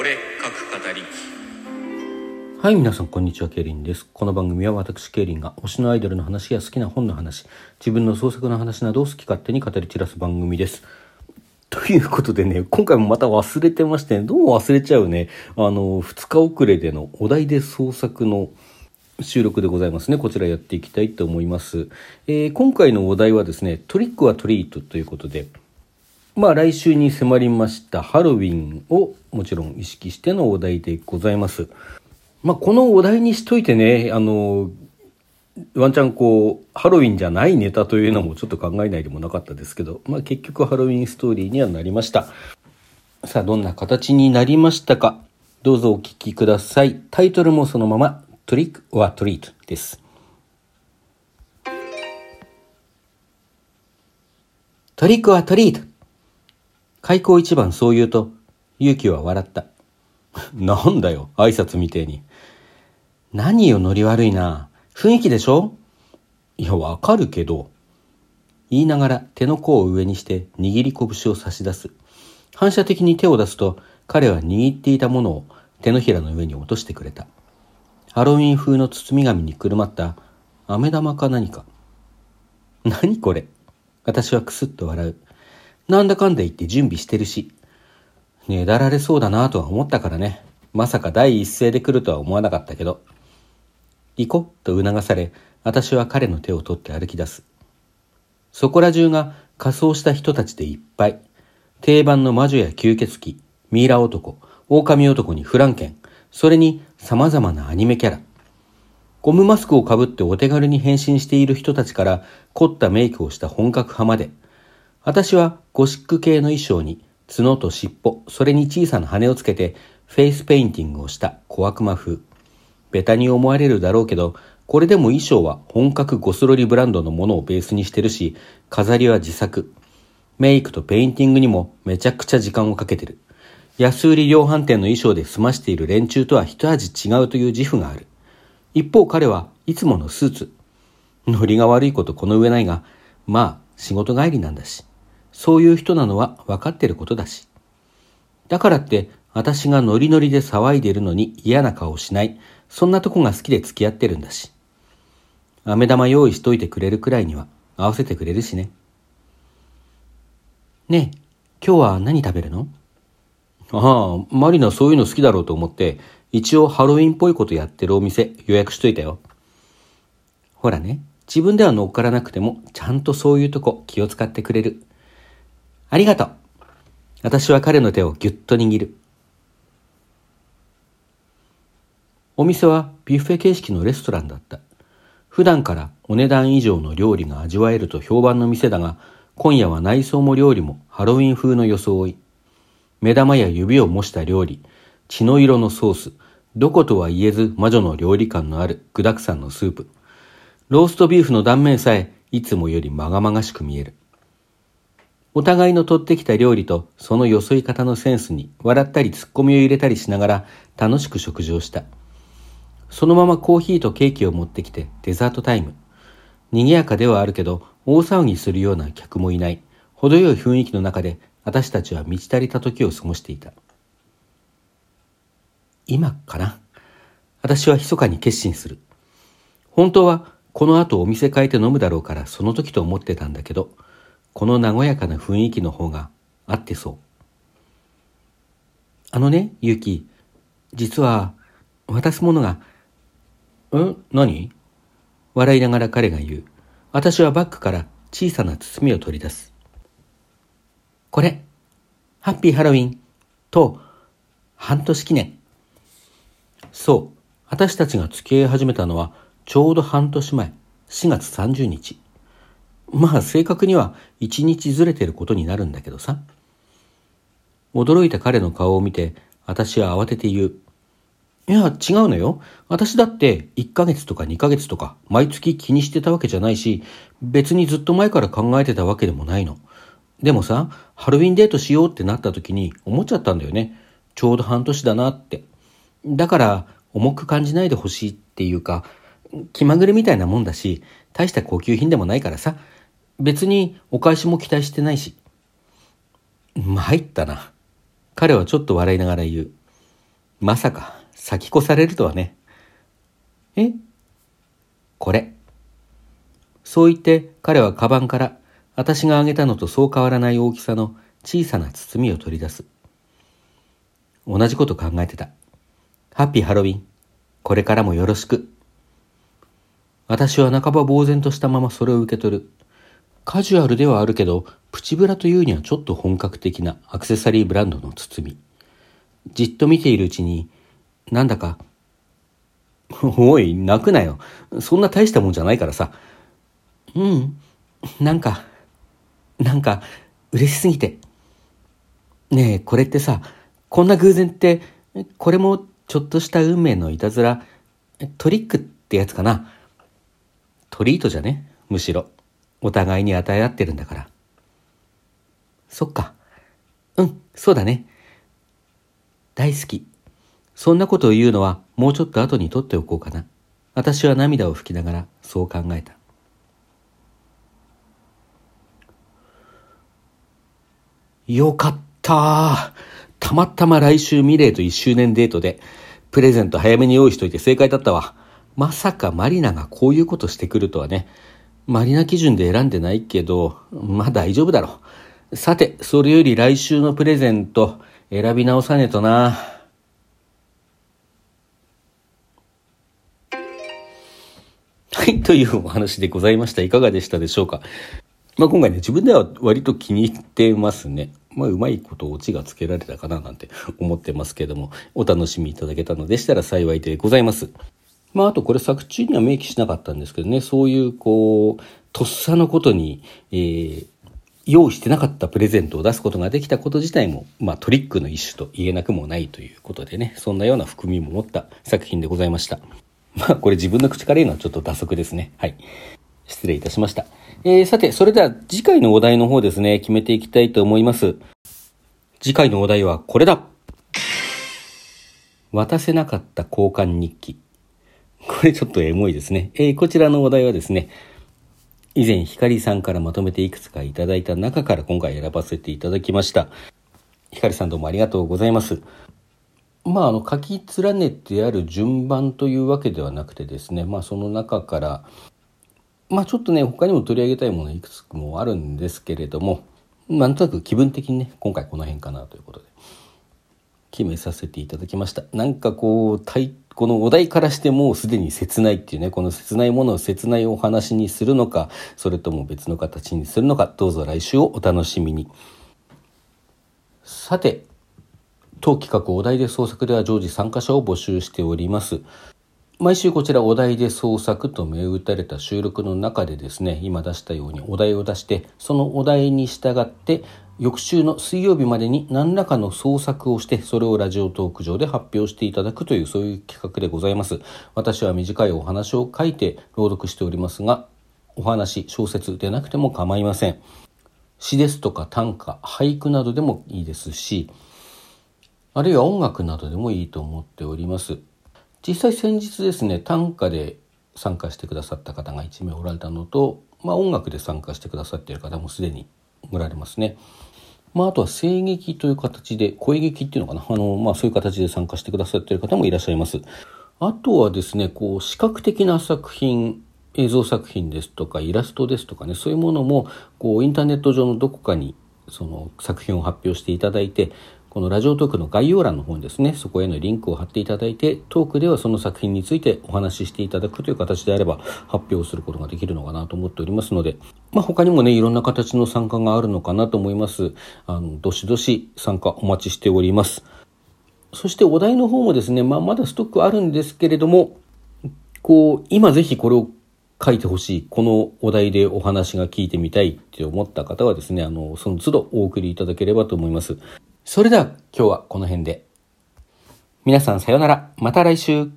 俺各語りはい、皆さん、こんにちは、ケイリンです。この番組は私、ケイリンが推しのアイドルの話や好きな本の話、自分の創作の話などを好き勝手に語り散らす番組です。ということでね、今回もまた忘れてまして、ね、どうも忘れちゃうね、あの、2日遅れでのお題で創作の収録でございますね。こちらやっていきたいと思います。えー今回のお題はですね、トリックはトリートということで、まあ来週に迫りましたハロウィンをもちろん意識してのお題でございます。まあこのお題にしといてね、あの、ワンチャンこう、ハロウィンじゃないネタというのもちょっと考えないでもなかったですけど、まあ結局ハロウィンストーリーにはなりました。さあどんな形になりましたか？どうぞお聞きください。タイトルもそのまま、トリックはトリートです。トリックはトリート開口一番そう言うと、勇気は笑った。なんだよ、挨拶みてえに。何よ、ノリ悪いな。雰囲気でしょ？いや、わかるけど。言いながら手の甲を上にして握り拳を差し出す。反射的に手を出すと、彼は握っていたものを手のひらの上に落としてくれた。ハロウィン風の包み紙にくるまった飴玉か何か。何これ？私はクスッと笑う。なんだかんだ言って準備してるし。ねだられそうだなとは思ったからね。まさか第一声で来るとは思わなかったけど。行こと促され、私は彼の手を取って歩き出す。そこら中が仮装した人たちでいっぱい。定番の魔女や吸血鬼、ミイラ男、狼男にフランケン、それに様々なアニメキャラ。ゴムマスクをかぶってお手軽に変身している人たちから凝ったメイクをした本格派まで。私はゴシック系の衣装に角と尻尾、それに小さな羽をつけてフェイスペインティングをした小悪魔風。ベタに思われるだろうけど、これでも衣装は本格ゴスロリブランドのものをベースにしてるし、飾りは自作。メイクとペインティングにもめちゃくちゃ時間をかけてる。安売り量販店の衣装で済ましている連中とは一味違うという自負がある。一方彼はいつものスーツ。ノリが悪いことこの上ないが、まあ仕事帰りなんだし。そういう人なのは分かってることだし。だからって私がノリノリで騒いでるのに嫌な顔しない。そんなとこが好きで付き合ってるんだし。飴玉用意しといてくれるくらいには合わせてくれるしね。ねえ、今日は何食べるの？ああ、マリナそういうの好きだろうと思って、一応ハロウィンっぽいことやってるお店予約しといたよ。ほらね、自分では乗っからなくても、ちゃんとそういうとこ気を使ってくれる。ありがとう。私は彼の手をぎゅっと握る。お店はビュッフェ形式のレストランだった。普段からお値段以上の料理が味わえると評判の店だが、今夜は内装も料理もハロウィン風の装い。目玉や指を模した料理、血の色のソース、どことは言えず魔女の料理感のある具沢山のスープ。ローストビーフの断面さえいつもよりまがまがしく見える。お互いの取ってきた料理とそのよそい方のセンスに笑ったり突っ込みを入れたりしながら楽しく食事をした。そのままコーヒーとケーキを持ってきてデザートタイム。賑やかではあるけど大騒ぎするような客もいない程よい雰囲気の中で私たちは満ち足りた時を過ごしていた。今かな？私は密かに決心する。本当はこの後お店変えて飲むだろうからその時と思ってたんだけど、この和やかな雰囲気の方が合ってそう。あのね、ゆうき、実は渡すものが、ん？何？笑いながら彼が言う。私はバッグから小さな包みを取り出す。これ、ハッピーハロウィンと半年記念。そう、私たちが付き合い始めたのはちょうど半年前、4月30日。まあ正確には1日ずれてることになるんだけどさ。驚いた彼の顔を見て私は慌てて言う。いや、違うのよ。私だって1ヶ月とか2ヶ月とか毎月気にしてたわけじゃないし、別にずっと前から考えてたわけでもないの。でもさ、ハロウィンデートしようってなった時に思っちゃったんだよね。ちょうど半年だなって。だから、重く感じないでほしいっていうか、気まぐれみたいなもんだし、大した高級品でもないからさ、別にお返しも期待してないし。参ったな。彼はちょっと笑いながら言う。まさか先越されるとはね。え？これ。そう言って彼はカバンから私があげたのとそう変わらない大きさの小さな包みを取り出す。同じこと考えてた。ハッピーハロウィン。これからもよろしく。私は半ば呆然としたままそれを受け取る。カジュアルではあるけど、プチブラというにはちょっと本格的なアクセサリーブランドの包み。じっと見ているうちに、なんだか、おい、泣くなよ。そんな大したもんじゃないからさ。うん、なんか、なんか、嬉しすぎて。ねえ、これってさ、こんな偶然って、これもちょっとした運命のいたずら、トリックってやつかな。トリートじゃね？むしろ。お互いに与え合ってるんだから。そっか。うん、そうだね。大好き。そんなことを言うのはもうちょっと後に取っておこうかな。私は涙を拭きながらそう考えた。よかった。たまたま来週ミレイと1周年デートで、プレゼント早めに用意しといて正解だったわ。まさかマリナがこういうことしてくるとはね。マリナ基準で選んでないけど、まあ大丈夫だろう。さて、それより来週のプレゼント、選び直さねえとな。はい、というお話でございました。いかがでしたでしょうか？まあ今回ね、自分では割と気に入ってますね。まあうまいことオチがつけられたかななんて思ってますけれども、お楽しみいただけたのでしたら幸いでございます。まあ、あとこれ作中には明記しなかったんですけどね、そういう、こう、とっさのことに、えー、用意してなかったプレゼントを出すことができたこと自体も、まあ、トリックの一種と言えなくもないということでね、そんなような含みも持った作品でございました。まあ、これ自分の口から言うのはちょっと打足ですね。はい。失礼いたしました。えー、さて、それでは次回のお題の方ですね、決めていきたいと思います。次回のお題はこれだ渡せなかった交換日記。これちょっとエモいですね。えー、こちらのお題はですね、以前ひかりさんからまとめていくつかいただいた中から今回選ばせていただきました。ひかりさんどうもありがとうございます。まあ、あの、書き連ねてある順番というわけではなくてですね、まあ、その中から、まあ、ちょっとね、他にも取り上げたいものいくつもあるんですけれども、なんとなく気分的にね、今回この辺かなということで、決めさせていただきました。なんかこう、このお題からしてもうすでに切ないっていうね、この切ないものを切ないお話にするのか、それとも別の形にするのか、どうぞ来週をお楽しみに。さて、当企画お題で創作では常時参加者を募集しております。毎週こちらお題で創作と銘打たれた収録の中でですね、今出したようにお題を出して、そのお題に従って翌週の水曜日までに何らかの創作をして、それをラジオトーク上で発表していただくという、そういう企画でございます。私は短いお話を書いて朗読しておりますが、お話、小説でなくても構いません。詩ですとか短歌、俳句などでもいいですし、あるいは音楽などでもいいと思っております。実際先日ですね、短歌で参加してくださった方が1名おられたのと、まあ、音楽で参加してくださっている方もすでにおられますね。まあ、あとは声劇という形で、声劇っていうのかな、あの、まあ、そういう形で参加してくださっている方もいらっしゃいます。あとはですね、こう、視覚的な作品、映像作品ですとか、イラストですとかね、そういうものも、こう、インターネット上のどこかに、その作品を発表していただいて、このラジオトークの概要欄の方にですね、そこへのリンクを貼っていただいて、トークではその作品についてお話ししていただくという形であれば、発表することができるのかなと思っておりますので、まあ、他にもね、いろんな形の参加があるのかなと思います。あの、どしどし参加お待ちしております。そしてお題の方もですね、まあ、まだストックあるんですけれども、こう、今ぜひこれを書いてほしい、このお題でお話が聞いてみたいって思った方はですね、あの、その都度お送りいただければと思います。それでは今日はこの辺で。皆さんさようなら。また来週。